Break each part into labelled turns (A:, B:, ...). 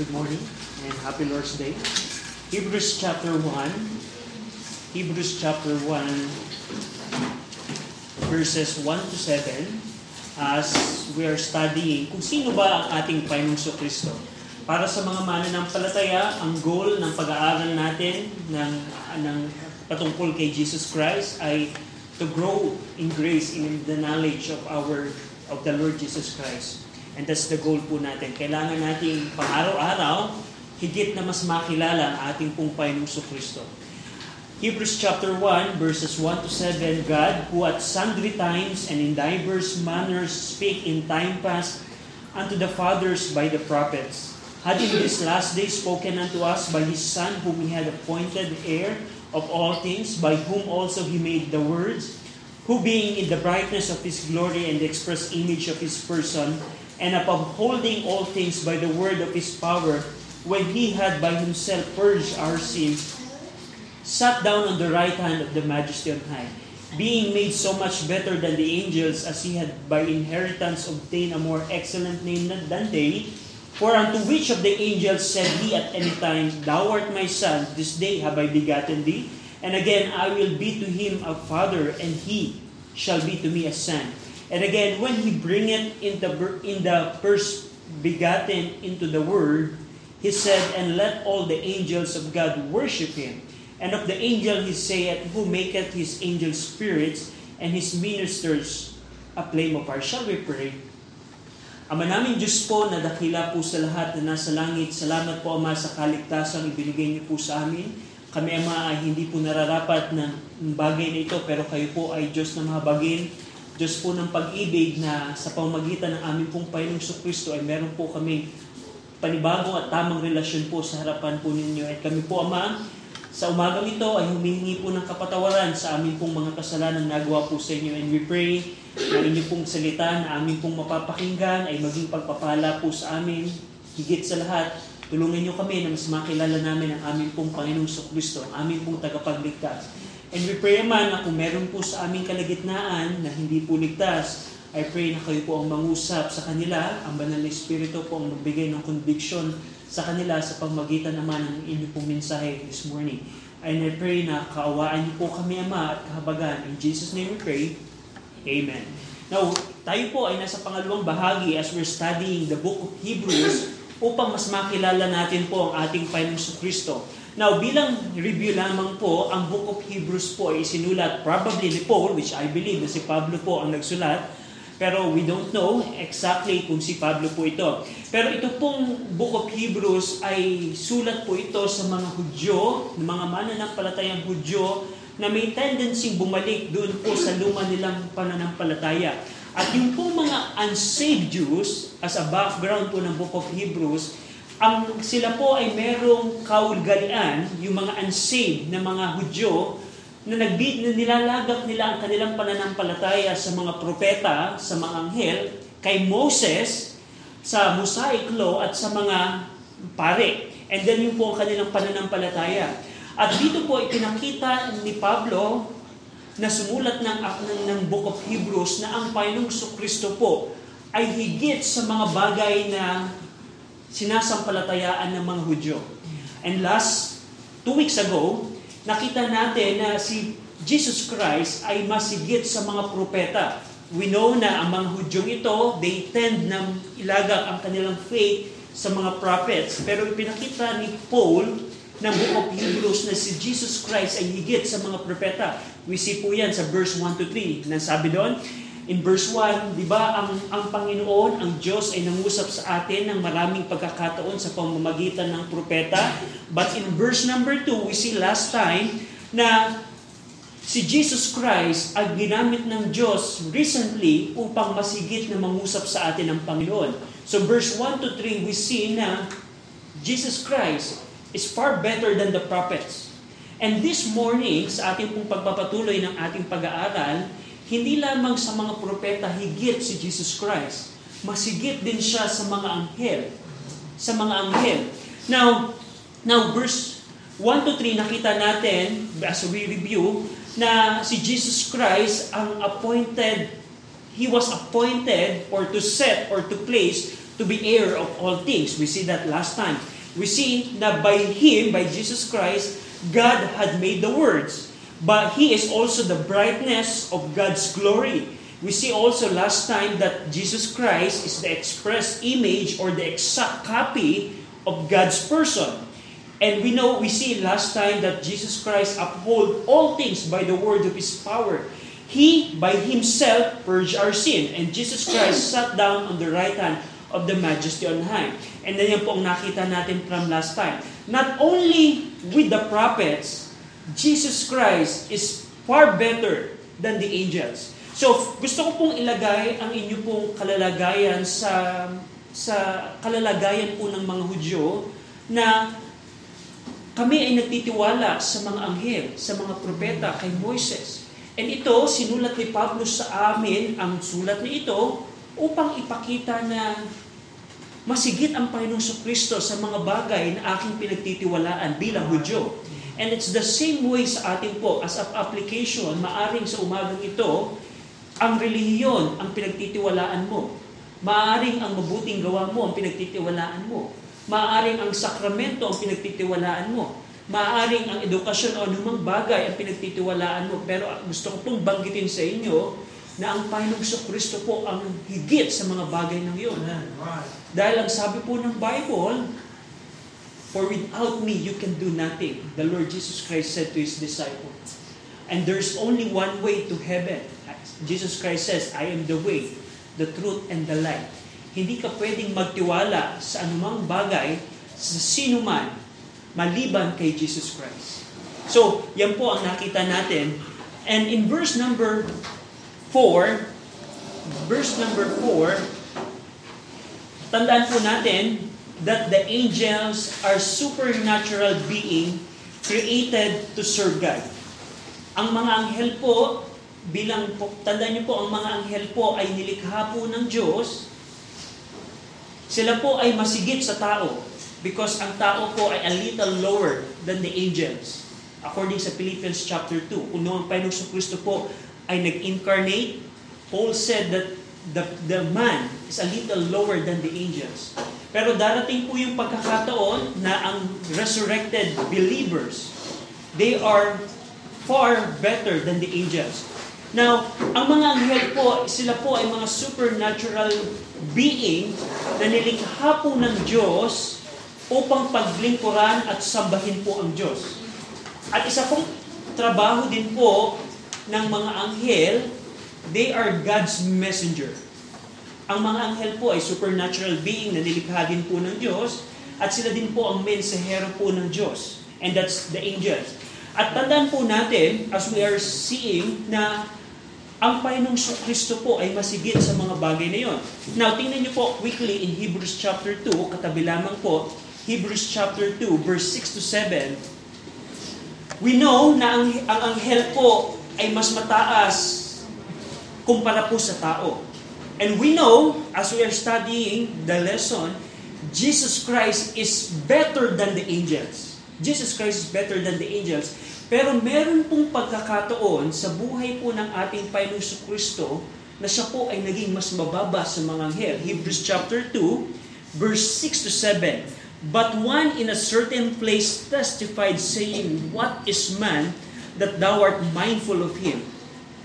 A: Good morning and happy Lord's Day. Hebrews chapter 1. Hebrews chapter 1 verses 1 to 7 as we are studying kung sino ba ang ating Panginoong Kristo. Para sa mga mananampalataya, ang goal ng pag-aaral natin ng, ng patungkol kay Jesus Christ ay to grow in grace in the knowledge of our of the Lord Jesus Christ. And that's the goal po natin. Kailangan nating pang-araw-araw higit na mas makilala ang ating pong Panginoong Kristo. Hebrews chapter 1 verses 1 to 7 God who at sundry times and in diverse manners speak in time past unto the fathers by the prophets had in this last day spoken unto us by his son whom he had appointed heir of all things by whom also he made the words who being in the brightness of his glory and the express image of his person and upholding all things by the word of his power when he had by himself purged our sins sat down on the right hand of the majesty on high, being made so much better than the angels as he had by inheritance obtained a more excellent name than they. For unto which of the angels said he at any time, Thou art my son, this day have I begotten thee? And again, I will be to him a father, and he shall be to me a son. And again, when he bringeth in the, in the first begotten into the world, he said, And let all the angels of God worship him. And of the angel he saith, Who maketh his angels spirits, and his ministers a flame of fire. Shall we pray? Ama namin Diyos po na dakila po sa lahat na nasa langit. Salamat po Ama sa kaligtasan ibinigay niyo po sa amin. Kami Ama ay hindi po nararapat ng bagay na ito pero kayo po ay Diyos na mahabagin. Diyos po ng pag-ibig na sa pamagitan ng aming pong Panginoong Kristo ay meron po kami panibagong at tamang relasyon po sa harapan po ninyo. At kami po Ama, sa umagang ito ay humihingi po ng kapatawaran sa aming pong mga kasalanan nagawa po sa inyo. And we pray na inyo pong salita na aming pong mapapakinggan ay maging pagpapala po sa amin. Higit sa lahat, tulungan niyo kami na mas makilala namin ang aming pong Panginoong Kristo, ang aming pong tagapagligtas. And we pray naman na kung meron po sa aming kalagitnaan na hindi po ligtas, I pray na kayo po ang mangusap sa kanila, ang banal na Espiritu po ang magbigay ng conviction sa kanila sa pamagitan naman ng inyong pong mensahe this morning. And I pray na kaawaan niyo po kami, Ama, at kahabagan. In Jesus' name we pray. Amen. Now, tayo po ay nasa pangalawang bahagi as we're studying the book of Hebrews upang mas makilala natin po ang ating Panginoong Kristo. Now, bilang review lamang po, ang book of Hebrews po ay sinulat probably ni Paul, which I believe na si Pablo po ang nagsulat, pero we don't know exactly kung si Pablo po ito. Pero ito pong Book of Hebrews ay sulat po ito sa mga Hudyo, mga mananampalatayang Hudyo, na may tendency bumalik doon po sa luma nilang pananampalataya. At yung po mga unsaved Jews, as a background po ng Book of Hebrews, ang sila po ay merong kaulgalian, yung mga unsaved na mga Hudyo, na nagbid na nilalagak nila ang kanilang pananampalataya sa mga propeta, sa mga anghel, kay Moses, sa Mosaic Law at sa mga pare. And then yung po ang kanilang pananampalataya. At dito po ipinakita ni Pablo na sumulat ng, ng, ng Book of Hebrews na ang Panginoong Kristo po ay higit sa mga bagay na sinasampalatayaan ng mga Hudyo. And last, two weeks ago, nakita natin na si Jesus Christ ay masigit sa mga propeta. We know na ang mga Hudyong ito, they tend na ilagak ang kanilang faith sa mga prophets. Pero ipinakita ni Paul ng Book of Hebrews na si Jesus Christ ay higit sa mga propeta. We see po yan sa verse 1 to 3. Nang sabi doon, in verse 1, di ba, ang, ang Panginoon, ang Diyos ay nangusap sa atin ng maraming pagkakataon sa pamamagitan ng propeta. But in verse number 2, we see last time na si Jesus Christ ay ginamit ng Diyos recently upang masigit na mangusap sa atin ng Panginoon. So verse 1 to 3, we see na Jesus Christ is far better than the prophets. And this morning, sa ating pong pagpapatuloy ng ating pag-aaral, hindi lamang sa mga propeta higit si Jesus Christ. Masigit din siya sa mga anghel. Sa mga anghel. Now, now verse 1 to 3 nakita natin as we review na si Jesus Christ ang appointed he was appointed or to set or to place to be heir of all things. We see that last time. We see na by Him, by Jesus Christ, God had made the words. But He is also the brightness of God's glory. We see also last time that Jesus Christ is the express image or the exact copy of God's person. And we know, we see last time that Jesus Christ uphold all things by the word of His power. He, by Himself, purged our sin. And Jesus Christ sat down on the right hand of the majesty on high. And then yan po ang nakita natin from last time. Not only with the prophets, Jesus Christ is far better than the angels. So, gusto ko pong ilagay ang inyo pong kalalagayan sa sa kalalagayan po ng mga Hudyo na kami ay nagtitiwala sa mga anghel, sa mga propeta, kay Moises. And ito, sinulat ni Pablo sa amin ang sulat na ito upang ipakita na masigit ang Panginoong Kristo sa mga bagay na aking pinagtitiwalaan bilang Hudyo. And it's the same way sa atin po, as of application, maaring sa umagang ito, ang relihiyon ang pinagtitiwalaan mo. Maaring ang mabuting gawa mo ang pinagtitiwalaan mo. Maaring ang sakramento ang pinagtitiwalaan mo. Maaring ang edukasyon o anumang bagay ang pinagtitiwalaan mo. Pero gusto ko pong banggitin sa inyo na ang Panginoong Kristo po ang higit sa mga bagay ng iyon. Dahil ang sabi po ng Bible, For without me, you can do nothing. The Lord Jesus Christ said to His disciples. And there's only one way to heaven. Jesus Christ says, I am the way, the truth, and the light. Hindi ka pwedeng magtiwala sa anumang bagay sa sino man maliban kay Jesus Christ. So, yan po ang nakita natin. And in verse number 4, verse number 4, tandaan po natin, that the angels are supernatural being created to serve God. Ang mga anghel po, bilang po, tandaan niyo po, ang mga anghel po ay nilikha po ng Diyos. Sila po ay masigit sa tao because ang tao po ay a little lower than the angels. According sa Philippians chapter 2, kung noong Panginoong Kristo po ay nag-incarnate, Paul said that the, the man is a little lower than the angels. Pero darating po yung pagkakataon na ang resurrected believers, they are far better than the angels. Now, ang mga anghel po, sila po ay mga supernatural being na nilikha po ng Diyos upang paglingkuran at sambahin po ang Diyos. At isa pong trabaho din po ng mga anghel, they are God's messenger. Ang mga anghel po ay supernatural being na nilikha din po ng Diyos at sila din po ang mensahero po ng Diyos. And that's the angels. At tandaan po natin, as we are seeing, na ang Panginoong Kristo po ay masigit sa mga bagay na yon. Now, tingnan niyo po quickly in Hebrews chapter 2, katabi lamang po, Hebrews chapter 2, verse 6 to 7. We know na ang, ang anghel po ay mas mataas kumpara po sa tao. And we know, as we are studying the lesson, Jesus Christ is better than the angels. Jesus Christ is better than the angels. Pero meron pong pagkakataon sa buhay po ng ating Panginoong Kristo na siya po ay naging mas mababa sa mga anghel. Hebrews chapter 2, verse 6 to 7. But one in a certain place testified, saying, What is man that thou art mindful of him?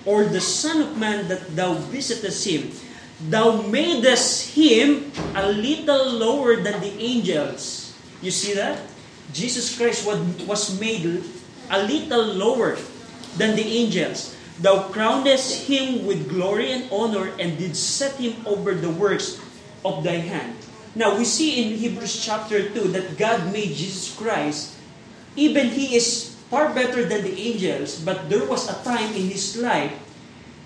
A: Or the Son of Man that thou visitest him? Thou madest him a little lower than the angels. You see that? Jesus Christ was made a little lower than the angels. Thou crownest him with glory and honor and did set him over the works of thy hand. Now we see in Hebrews chapter 2 that God made Jesus Christ, even he is far better than the angels, but there was a time in his life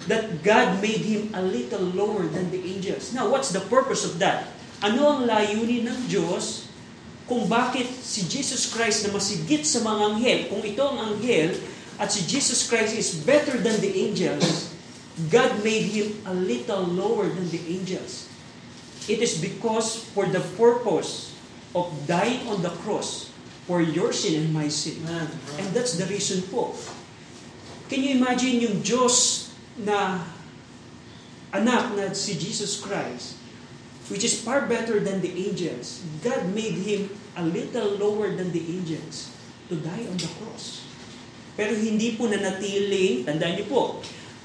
A: that God made him a little lower than the angels. Now, what's the purpose of that? Ano ang layunin ng Diyos kung bakit si Jesus Christ na masigit sa mga anghel, kung ito ang anghel, at si Jesus Christ is better than the angels, God made him a little lower than the angels. It is because for the purpose of dying on the cross for your sin and my sin. And that's the reason po. Can you imagine yung Diyos na anak na si Jesus Christ, which is far better than the angels. God made him a little lower than the angels to die on the cross. Pero hindi po nanatili, tandaan niyo po,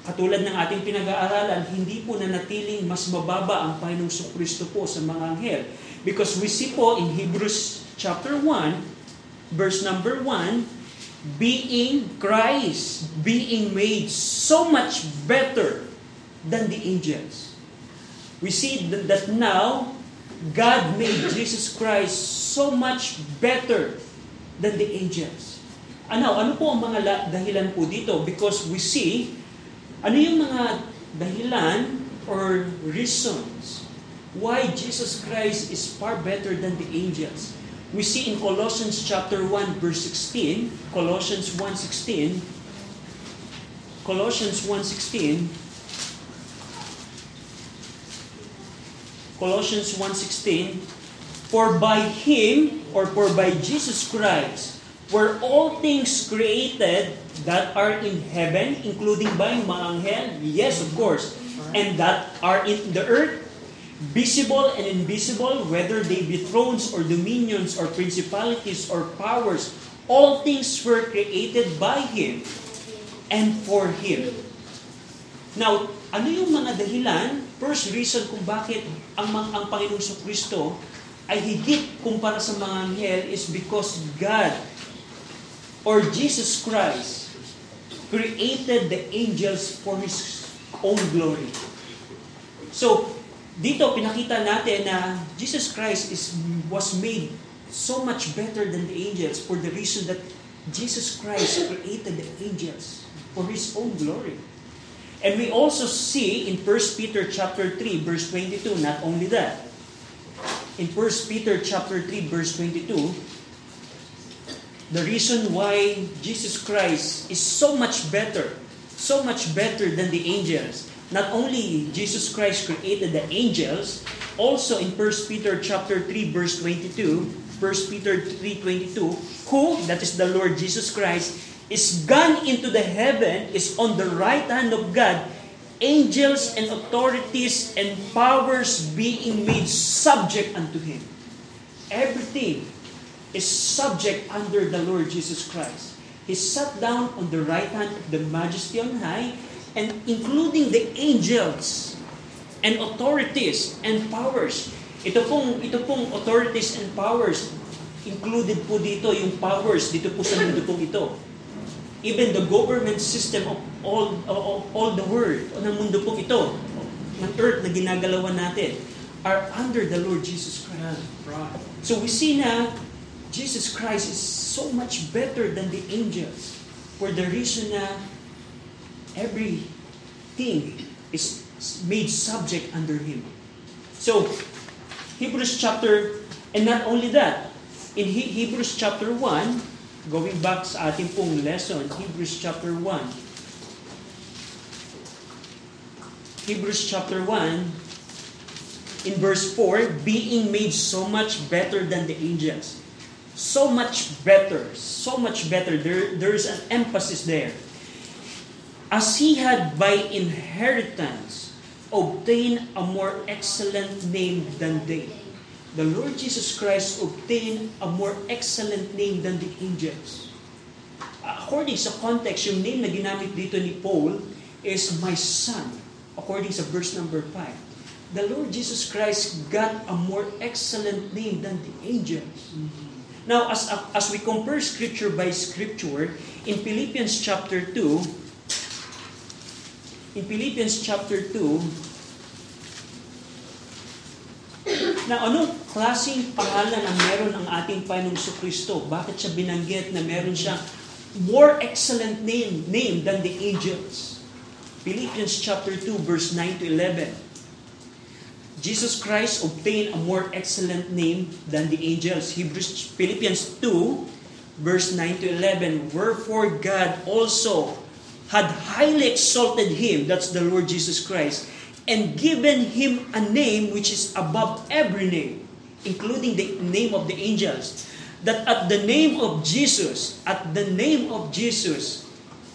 A: katulad ng ating pinag-aaralan, hindi po nanatiling mas mababa ang Panginoong Kristo po sa mga anghel. Because we see po in Hebrews chapter 1, verse number 1, being Christ, being made so much better than the angels. We see that now, God made Jesus Christ so much better than the angels. Ano, ano po ang mga dahilan po dito? Because we see, ano yung mga dahilan or reasons why Jesus Christ is far better than the angels? We see in Colossians chapter 1 verse 16, Colossians 1:16, Colossians 1:16, Colossians 1:16, for by him or for by Jesus Christ were all things created that are in heaven, including by mga yes of course, and that are in the earth, visible and invisible, whether they be thrones or dominions or principalities or powers, all things were created by Him and for Him. Now, ano yung mga dahilan? First reason kung bakit ang, ang Panginoong Kristo ay higit kumpara sa mga anghel is because God or Jesus Christ created the angels for His own glory. So, dito pinakita natin na Jesus Christ is was made so much better than the angels for the reason that Jesus Christ created the angels for His own glory. And we also see in 1 Peter chapter 3 verse 22, not only that. In 1 Peter chapter 3 verse 22, the reason why Jesus Christ is so much better, so much better than the angels. Not only Jesus Christ created the angels, also in 1 Peter chapter 3 verse 22, 1 Peter 3:22, who that is the Lord Jesus Christ is gone into the heaven, is on the right hand of God, angels and authorities and powers being made subject unto Him. Everything is subject under the Lord Jesus Christ. He sat down on the right hand of the majesty on high, and including the angels and authorities and powers. Ito pong, ito pong authorities and powers, included po dito yung powers dito po sa mundo pong ito even the government system of all, of all the world, o ng mundo pong ito, ng earth na ginagalawan natin, are under the Lord Jesus Christ. So we see na Jesus Christ is so much better than the angels for the reason na everything is made subject under Him. So, Hebrews chapter, and not only that, in Hebrews chapter 1, Going back sa ating pong lesson, Hebrews chapter 1. Hebrews chapter 1, in verse 4, being made so much better than the angels. So much better, so much better. There, there's an emphasis there. As he had by inheritance obtained a more excellent name than they the Lord Jesus Christ obtained a more excellent name than the angels. According sa context, yung name na ginamit dito ni Paul is my son, according sa verse number 5. The Lord Jesus Christ got a more excellent name than the angels. Now, as, as we compare scripture by scripture, in Philippians chapter 2, in Philippians chapter 2, na anong klaseng pangalan ang meron ang ating Panginoong Kristo? Bakit siya binanggit na meron siya more excellent name, name than the angels? Philippians chapter 2 verse 9 to 11. Jesus Christ obtained a more excellent name than the angels. Hebrews Philippians 2 verse 9 to 11. Wherefore God also had highly exalted him, that's the Lord Jesus Christ, and given him a name which is above every name, including the name of the angels, that at the name of Jesus, at the name of Jesus,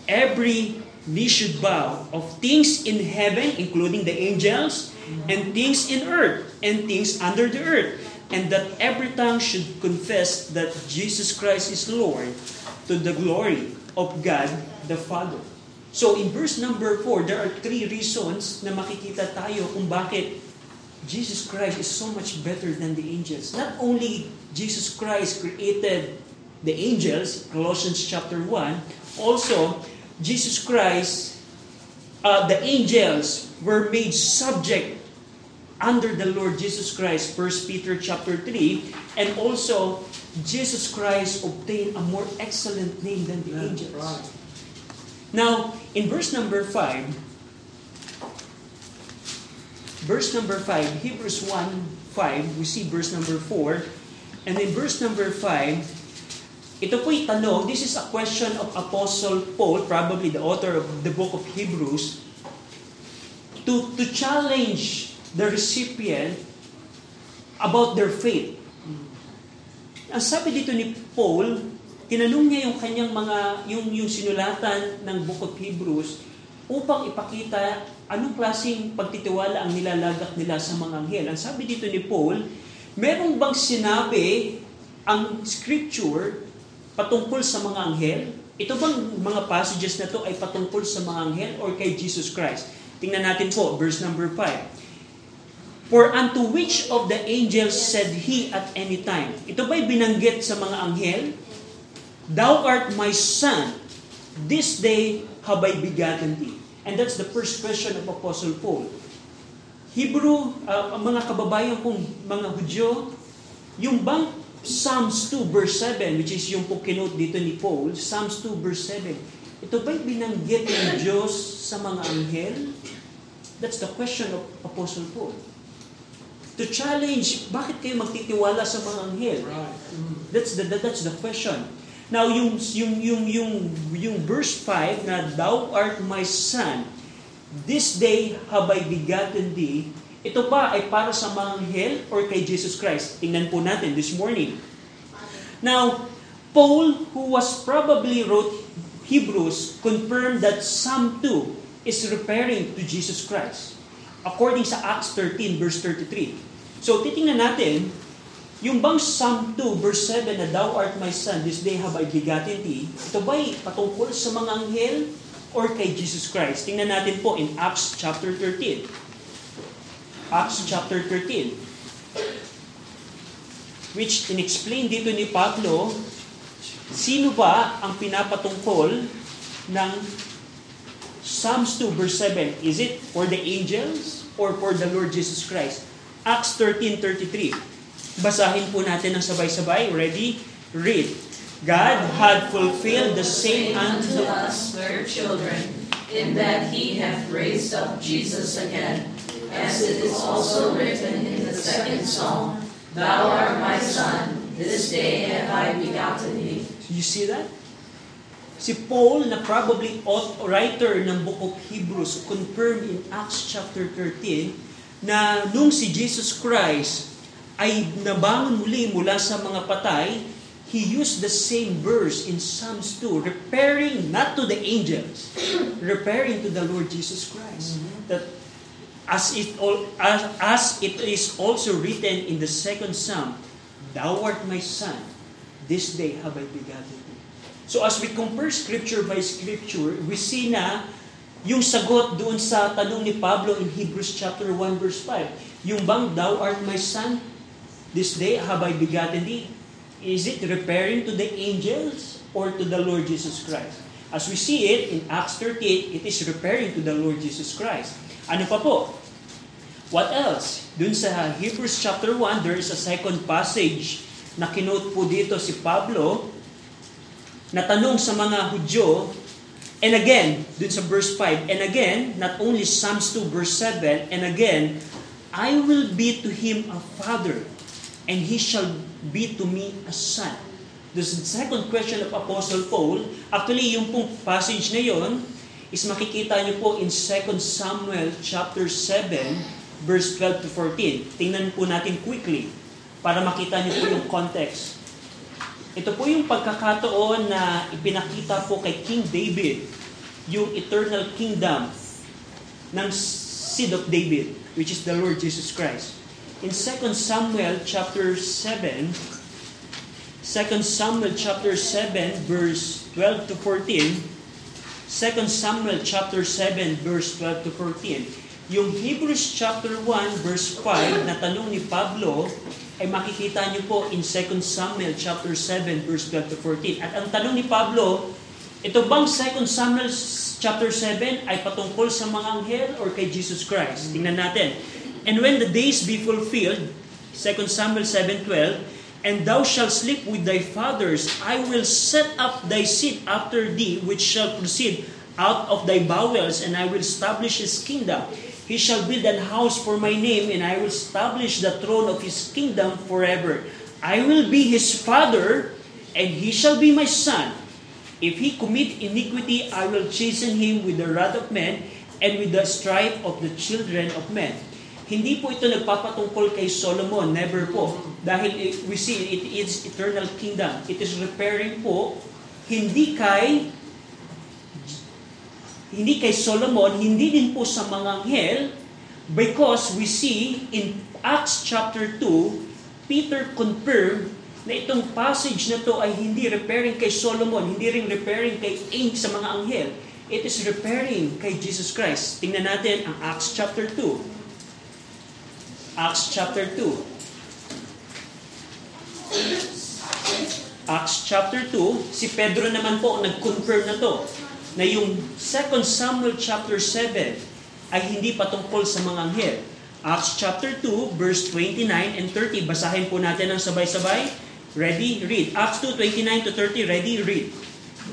A: every knee should bow of things in heaven, including the angels, and things in earth, and things under the earth, and that every tongue should confess that Jesus Christ is Lord to the glory of God the Father. So in verse number 4, there are three reasons na makikita tayo kung bakit Jesus Christ is so much better than the angels. Not only Jesus Christ created the angels, Colossians chapter 1, also Jesus Christ, uh, the angels were made subject under the Lord Jesus Christ, 1 Peter chapter 3, and also Jesus Christ obtained a more excellent name than the angels. Now, in verse number 5, verse number 5, Hebrews 1, 5, we see verse number 4, and in verse number 5, ito po'y tanong, this is a question of Apostle Paul, probably the author of the book of Hebrews, to, to challenge the recipient about their faith. Ang sabi dito ni Paul, tinanong niya yung kanyang mga, yung, yung sinulatan ng book of Hebrews upang ipakita anong klaseng pagtitiwala ang nilalagak nila sa mga anghel. Ang sabi dito ni Paul, merong bang sinabi ang scripture patungkol sa mga anghel? Ito bang mga passages na to ay patungkol sa mga anghel or kay Jesus Christ? Tingnan natin po, verse number 5. For unto which of the angels said he at any time? Ito ba'y binanggit sa mga anghel? Thou art my son, this day have I begotten thee. And that's the first question of Apostle Paul. Hebrew, uh, mga kababayan kong mga Hudyo, yung bang Psalms 2 verse 7, which is yung po kinote dito ni Paul, Psalms 2 verse 7, ito ba'y binanggit ng Diyos sa mga anghel? That's the question of Apostle Paul. To challenge, bakit kayo magtitiwala sa mga anghel? That's the that's the question. Now yung yung yung yung yung verse 5 na thou art my son, this day have I begotten thee, ito ba ay para sa mga anghel or kay Jesus Christ? Tingnan po natin this morning. Now, Paul, who was probably wrote Hebrews, confirmed that Psalm 2 is referring to Jesus Christ. According sa Acts 13 verse 33. So, titingnan natin, yung bang Psalm 2 verse 7 na Thou art my son, this day have I begotten thee, ito ba'y patungkol sa mga anghel or kay Jesus Christ? Tingnan natin po in Acts chapter 13. Acts chapter 13. Which in-explain dito ni Pablo, sino ba ang pinapatungkol ng Psalms 2 verse 7? Is it for the angels or for the Lord Jesus Christ? Acts 13.33. Basahin po natin ng sabay-sabay. Ready? Read. God had fulfilled the same unto
B: us their children, in that he hath raised up Jesus again, as it is also written in the second psalm, Thou art my son, this day have I begotten thee.
A: You see that? Si Paul, na probably writer ng Book of Hebrews, confirmed in Acts chapter 13 na nung si Jesus Christ ay nabangon muli mula sa mga patay, he used the same verse in Psalms 2, referring not to the angels, referring to the Lord Jesus Christ. Mm-hmm. That as it, all, as, as it is also written in the second Psalm, Thou art my son, this day have I begotten thee. So as we compare scripture by scripture, we see na yung sagot doon sa tanong ni Pablo in Hebrews chapter 1 verse 5. Yung bang thou art my son, this day have I begotten thee? Is it referring to the angels or to the Lord Jesus Christ? As we see it in Acts 38, it is referring to the Lord Jesus Christ. Ano pa po? What else? Dun sa Hebrews chapter 1, there is a second passage na kinote po dito si Pablo na tanong sa mga Hudyo, and again, dun sa verse 5, and again, not only Psalms 2 verse 7, and again, I will be to him a father, and he shall be to me a son. The second question of Apostle Paul, actually yung pong passage na yon is makikita niyo po in 2 Samuel chapter 7 verse 12 to 14. Tingnan po natin quickly para makita niyo po yung context. Ito po yung pagkakataon na ipinakita po kay King David yung eternal kingdom ng seed of David, which is the Lord Jesus Christ. In 2 Samuel chapter 7, 2 Samuel chapter 7 verse 12 to 14, 2 Samuel chapter 7 verse 12 to 14, yung Hebrews chapter 1 verse 5 na tanong ni Pablo ay makikita niyo po in 2 Samuel chapter 7 verse 12 to 14. At ang tanong ni Pablo, ito bang 2 Samuel chapter 7 ay patungkol sa mga anghel or kay Jesus Christ? Tingnan natin. And when the days be fulfilled, 2 Samuel 7.12, And thou shalt sleep with thy fathers, I will set up thy seed after thee, which shall proceed out of thy bowels, and I will establish his kingdom. He shall build an house for my name, and I will establish the throne of his kingdom forever. I will be his father, and he shall be my son. If he commit iniquity, I will chasten him with the wrath of men, and with the strife of the children of men. Hindi po ito nagpapatungkol kay Solomon, never po. Dahil we see it is eternal kingdom. It is repairing po hindi kay hindi kay Solomon, hindi din po sa mga anghel, because we see in Acts chapter 2, Peter confirmed na itong passage na to ay hindi repairing kay Solomon, hindi rin repairing kay Ain sa mga anghel. It is repairing kay Jesus Christ. Tingnan natin ang Acts chapter 2. Acts chapter 2. Acts chapter 2, si Pedro naman po nag-confirm na to na yung 2 Samuel chapter 7 ay hindi patungkol sa mga anghel. Acts chapter 2 verse 29 and 30 basahin po natin ng sabay-sabay. Ready? Read. Acts 2, 29 to 30. Ready? Read.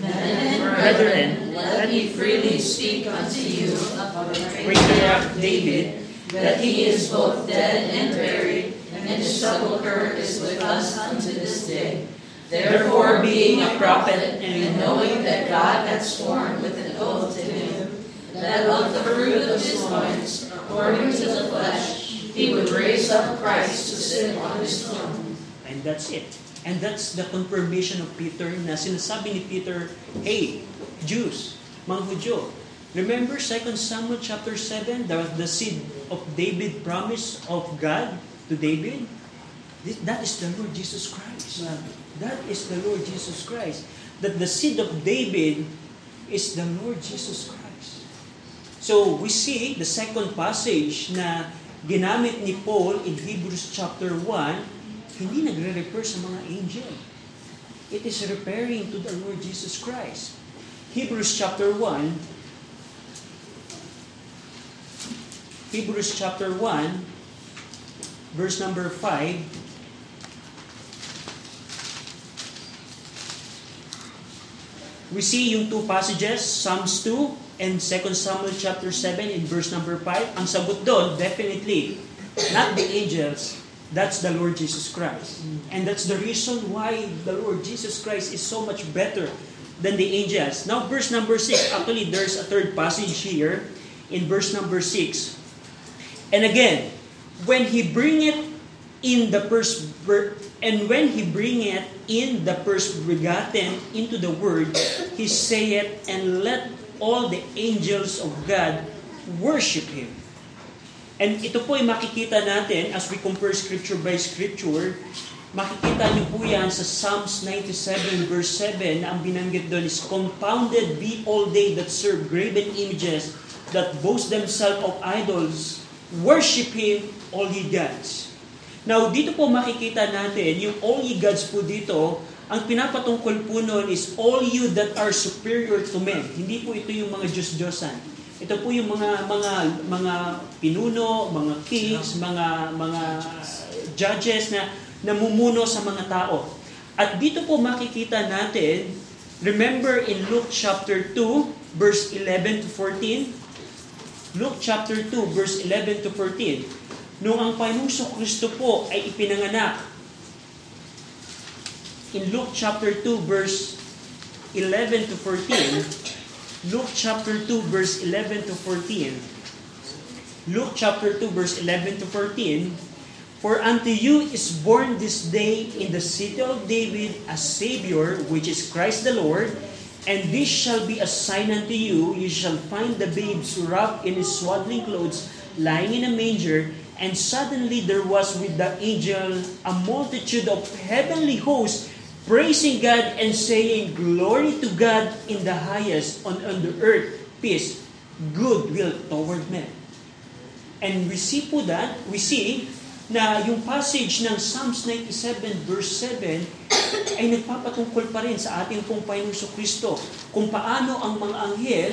B: And brethren, let me freely speak unto you of the
A: Prayer of David,
B: that he is both dead and buried, and his sepulchre is with us unto this day. Therefore, being a prophet, and knowing that God had sworn with an oath to him, that of the fruit of his loins, according to the flesh, he would raise up Christ to sit on his throne.
A: And that's it. And that's the confirmation of Peter na sinasabi ni Peter, Hey, Jews, mga Hudyo, remember 2 Samuel chapter 7, the, the seed of David promise of God to David? This, that is the Lord Jesus Christ. That is the Lord Jesus Christ. That the seed of David is the Lord Jesus Christ. So we see the second passage na ginamit ni Paul in Hebrews chapter 1 hindi nagre-refer sa mga angel. It is referring to the Lord Jesus Christ. Hebrews chapter 1, Hebrews chapter 1, verse number 5, we see yung two passages, Psalms 2 and 2 Samuel chapter 7 in verse number 5. Ang sagot doon, definitely, not the angels, That's the Lord Jesus Christ. And that's the reason why the Lord Jesus Christ is so much better than the angels. Now, verse number 6, actually, there's a third passage here in verse number 6. And again, when he bring it in the first and when he bring it in the first begotten into the word, he say it and let all the angels of God worship him. And ito po ay makikita natin as we compare scripture by scripture. Makikita niyo po yan sa Psalms 97 verse 7 na ang binanggit doon is, Confounded be all they that serve graven images, that boast themselves of idols, worship Him, all ye gods. Now, dito po makikita natin, yung all ye gods po dito, ang pinapatungkol po noon is all you that are superior to men. Hindi po ito yung mga Diyos-Diyosan ito po yung mga mga mga pinuno, mga kings, mga mga judges na namumuno sa mga tao. At dito po makikita natin, remember in Luke chapter 2 verse 11 to 14, Luke chapter 2 verse 11 to 14, nung ang Panginoong Kristo po ay ipinanganak, in Luke chapter 2 verse 11 to 14, Luke chapter 2 verse 11 to 14. Luke chapter 2 verse 11 to 14. For unto you is born this day in the city of David a Savior, which is Christ the Lord. And this shall be a sign unto you, you shall find the babes wrapped in his swaddling clothes, lying in a manger. And suddenly there was with the angel a multitude of heavenly hosts, praising God and saying, Glory to God in the highest, on, on the earth, peace, goodwill toward men. And we see po that, we see na yung passage ng Psalms 97 verse 7 ay nagpapatungkol pa rin sa ating pong Panginoong Kristo kung paano ang mga anghel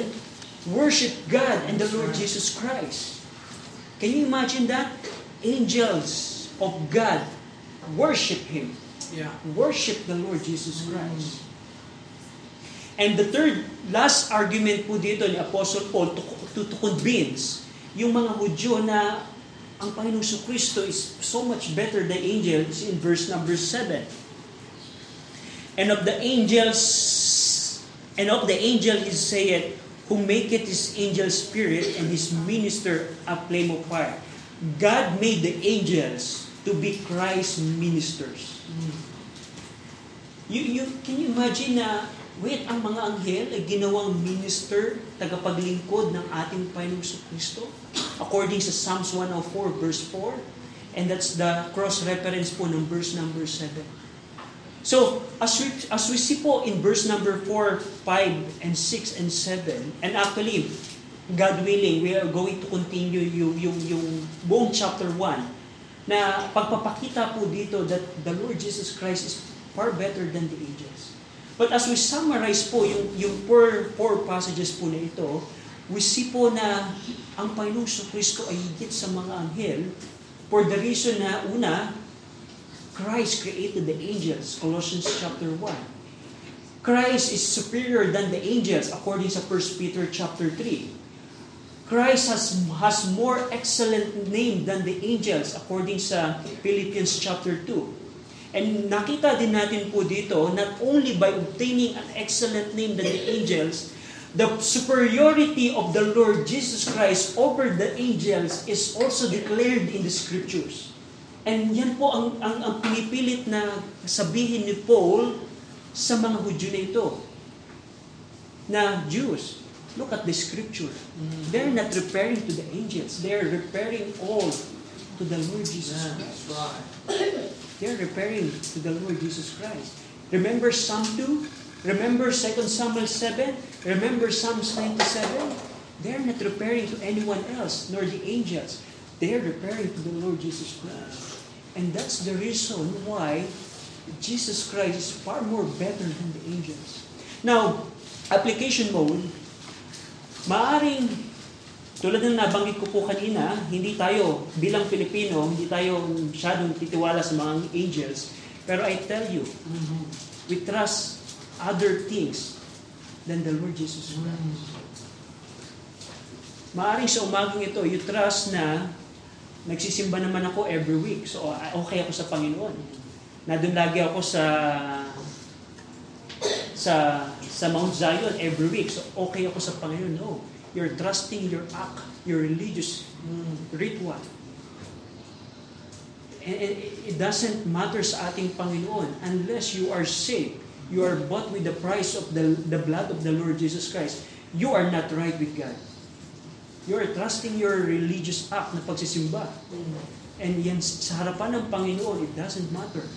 A: worship God and the Lord Jesus Christ. Can you imagine that? Angels of God worship Him.
C: Yeah.
A: Worship the Lord Jesus Christ. And the third, last argument po dito ni Apostle Paul to, to, to convince yung mga Hudyo na ang Panginoong Kristo is so much better than angels in verse number 7. And of the angels, and of the angel he saith, who maketh his angel spirit and his minister a flame of fire. God made the angels to be Christ's ministers. You, you, can you imagine na, wait, ang mga anghel ay ginawang minister, tagapaglingkod ng ating Panginoong Kristo? According sa Psalms 104 verse 4. And that's the cross-reference po ng verse number 7. So, as we, as we see po in verse number 4, 5, and 6, and 7, and actually, God willing, we are going to continue yung, yung, yung buong chapter 1, na pagpapakita po dito that the Lord Jesus Christ is far better than the angels. But as we summarize po yung, yung four, four passages po na ito, we see po na ang Panginoong Kristo ay higit sa mga anghel for the reason na una, Christ created the angels, Colossians chapter 1. Christ is superior than the angels according sa 1 Peter chapter 3. Christ has, has more excellent name than the angels according sa Philippians chapter 2. And nakita din natin po dito, not only by obtaining an excellent name than the angels, the superiority of the Lord Jesus Christ over the angels is also declared in the scriptures. And yan po ang, ang, ang pinipilit na sabihin ni Paul sa mga Hudyo na ito. Na Jews, look at the scripture. They're not referring to the angels. They're referring all to the Lord Jesus Christ. They're referring to the Lord Jesus Christ. Remember Psalm 2? Remember 2 Samuel 7? Remember Psalms 97? They're not referring to anyone else, nor the angels. They're referring to the Lord Jesus Christ. And that's the reason why Jesus Christ is far more better than the angels. Now, application mode, maaring tulad ng nabanggit ko po kanina, hindi tayo bilang Pilipino, hindi tayo masyadong titiwala sa mga angels. Pero I tell you, we trust other things than the Lord Jesus Christ. Maaring sa umagang ito, you trust na nagsisimba naman ako every week. So okay ako sa Panginoon. Na doon lagi ako sa sa sa Mount Zion every week. So okay ako sa Panginoon. No. You're trusting your act, your religious ritual. And it doesn't matter sa ating Panginoon unless you are saved. You are bought with the price of the, the blood of the Lord Jesus Christ. You are not right with God. You are trusting your religious act na pagsisimba. And yan sa harapan ng Panginoon, it doesn't matter.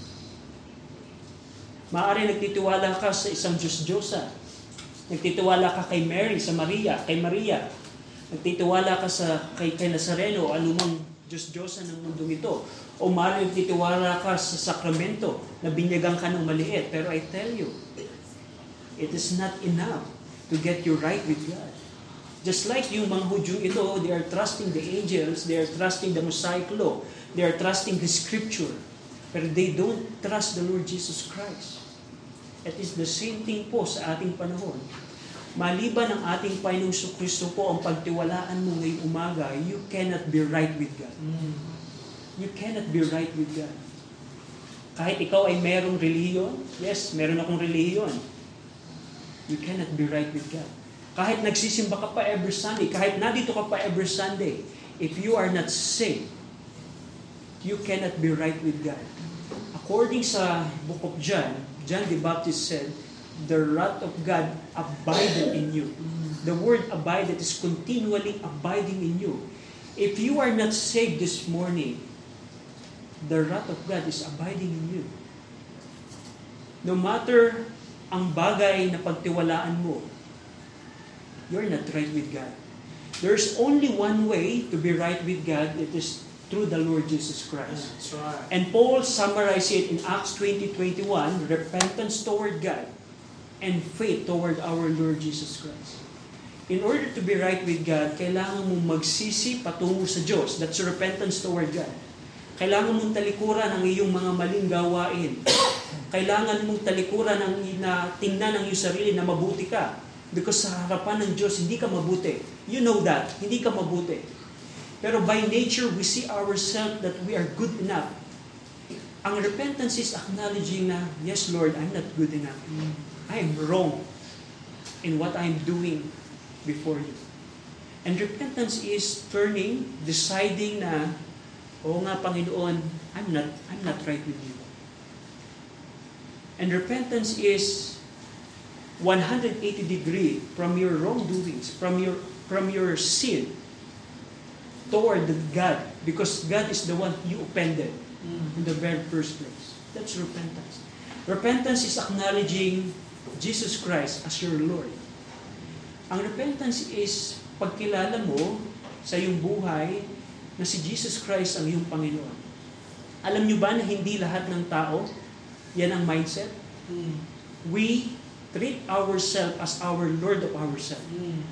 A: Maaari nagtitiwala ka sa isang Diyos-Diyosa. Nagtitiwala ka kay Mary, sa Maria, kay Maria. Nagtitiwala ka sa kay, kay Nazareno, anumang Diyos-Diyosa ng mundong ito. O maaari nagtitiwala ka sa sakramento na binyagan ka ng maliit. Pero I tell you, it is not enough to get you right with God. Just like yung mga Hudyo ito, they are trusting the angels, they are trusting the Mosaic law, they are trusting the scripture, pero they don't trust the Lord Jesus Christ. It is the same thing po sa ating panahon. Maliban ang ating Panginoong Kristo po ang pagtiwalaan mo ngayong umaga, you cannot be right with God. You cannot be right with God. Kahit ikaw ay merong relihiyon, yes, meron akong relihiyon. You cannot be right with God. Kahit nagsisimba ka pa every Sunday, kahit nandito ka pa every Sunday, if you are not saved, you cannot be right with God. According sa book of John, John the Baptist said, the wrath of God abided in you. The word abided is continually abiding in you. If you are not saved this morning, the wrath of God is abiding in you. No matter ang bagay na pagtiwalaan mo, you're not right with God. There's only one way to be right with God. It is through the Lord Jesus Christ.
C: That's right.
A: And Paul summarized it in Acts 20:21, repentance toward God and faith toward our Lord Jesus Christ. In order to be right with God, kailangan mong magsisi patungo sa Diyos. That's repentance toward God. Kailangan mong talikuran ang iyong mga maling gawain. Kailangan mong talikuran ang na tingnan ang iyong sarili na mabuti ka. Because sa harapan ng Diyos, hindi ka mabuti. You know that. Hindi ka mabuti. Pero by nature, we see ourselves that we are good enough. Ang repentance is acknowledging na, yes Lord, I'm not good enough. I am wrong in what I'm doing before you. And repentance is turning, deciding na, oo nga Panginoon, I'm not, I'm not right with you. And repentance is 180 degree from your wrongdoings, from your from your sin toward God because God is the one you offended in the very first place. That's repentance. Repentance is acknowledging Jesus Christ as your Lord. Ang repentance is pagkilala mo sa iyong buhay na si Jesus Christ ang iyong Panginoon. Alam niyo ba na hindi lahat ng tao yan ang mindset?
C: Mm.
A: We treat ourselves as our Lord of ourselves.
C: Mm.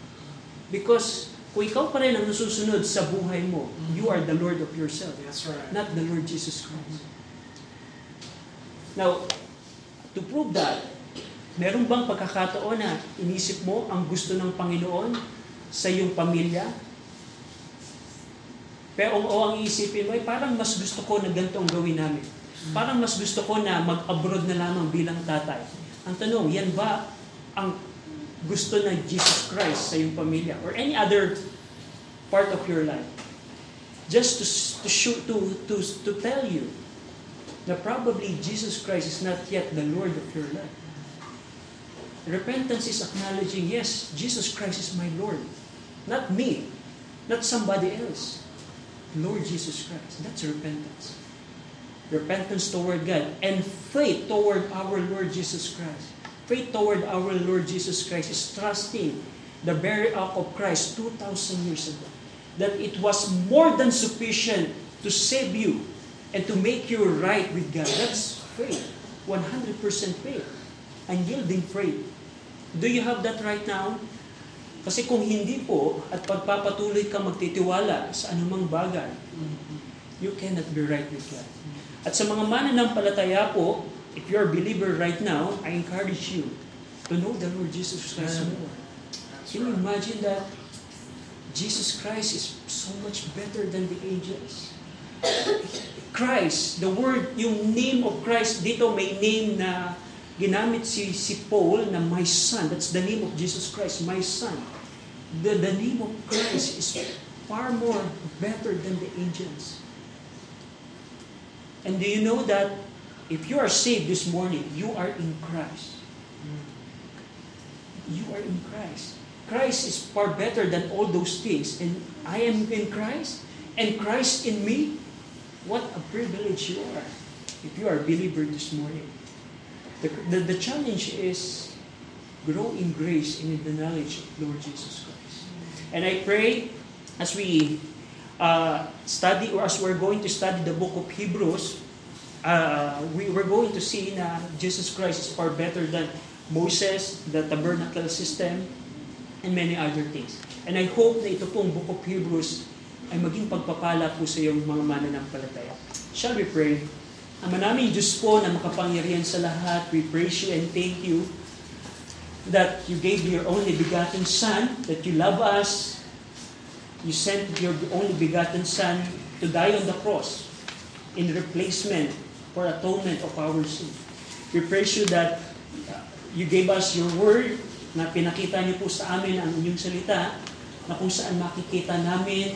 A: Because kung ikaw pa rin ang nasusunod sa buhay mo, you are the Lord of yourself,
C: That's right.
A: not the Lord Jesus Christ. Now, to prove that, meron bang pagkakataon na inisip mo ang gusto ng Panginoon sa iyong pamilya? Pero o ang iisipin mo, ay parang mas gusto ko na ganito ang gawin namin. Parang mas gusto ko na mag-abroad na lamang bilang tatay. Ang tanong, yan ba ang gusto ng Jesus Christ sa iyong pamilya or any other part of your life? Just to to show, to to to tell you that probably Jesus Christ is not yet the Lord of your life. Repentance is acknowledging, yes, Jesus Christ is my Lord. Not me, not somebody else. Lord Jesus Christ. That's repentance. Repentance toward God and faith toward our Lord Jesus Christ. Faith toward our Lord Jesus Christ is trusting the very act of Christ 2,000 years ago. That it was more than sufficient to save you and to make you right with God. That's faith. 100% faith. Unyielding faith. Do you have that right now? Kasi kung hindi po, at pagpapatuloy ka magtitiwala sa anumang bagay, you cannot be right with God. At sa mga mananampalataya po, if you're a believer right now, I encourage you to know the Lord Jesus Christ
C: Amen.
A: more.
C: That's
A: Can you
C: right.
A: imagine that Jesus Christ is so much better than the angels? Christ, the word, yung name of Christ, dito may name na ginamit si, si Paul na my son. That's the name of Jesus Christ, my son. The, the name of Christ is far more better than the angels. And do you know that if you are saved this morning, you are in Christ. You are in Christ. Christ is far better than all those things. And I am in Christ, and Christ in me. What a privilege you are if you are a believer this morning. The, the, the challenge is grow in grace and in the knowledge of Lord Jesus Christ. And I pray as we uh, study or as we're going to study the book of Hebrews, uh, we, we're going to see na Jesus Christ is far better than Moses, the tabernacle system, and many other things. And I hope na ito pong book of Hebrews ay maging pagpapala po sa iyong mga mananampalataya. Shall we pray? Ama namin Diyos po na makapangyarihan sa lahat, we praise you and thank you that you gave your only begotten Son, that you love us, you sent your only begotten Son to die on the cross in replacement for atonement of our sin. We praise you that uh, you gave us your word na pinakita niyo po sa amin ang inyong salita na kung saan makikita namin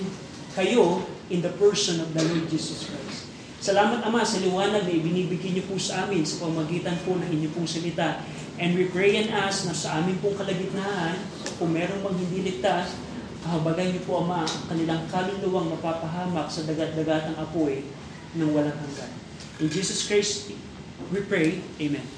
A: kayo in the person of the Lord Jesus Christ. Salamat Ama sa liwanag na ibinibigay niyo po sa amin sa pamagitan po ng inyong pong salita. And we pray and ask na sa amin pong kalagitnaan, kung merong mang hindi ligtas, kahabagay niyo po Ama ang kanilang kaluluwang mapapahamak sa dagat-dagatang apoy ng walang hanggan. In Jesus Christ, we pray. Amen.